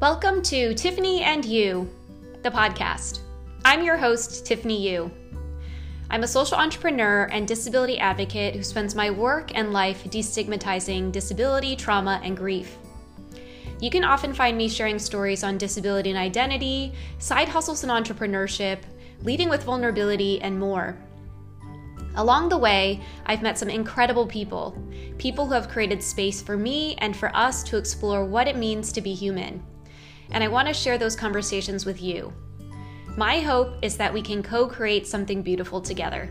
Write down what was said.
Welcome to Tiffany and Yu, the podcast. I'm your host, Tiffany Yu. I'm a social entrepreneur and disability advocate who spends my work and life destigmatizing disability, trauma, and grief. You can often find me sharing stories on disability and identity, side hustles and entrepreneurship, leading with vulnerability, and more. Along the way, I've met some incredible people, people who have created space for me and for us to explore what it means to be human. And I want to share those conversations with you. My hope is that we can co create something beautiful together.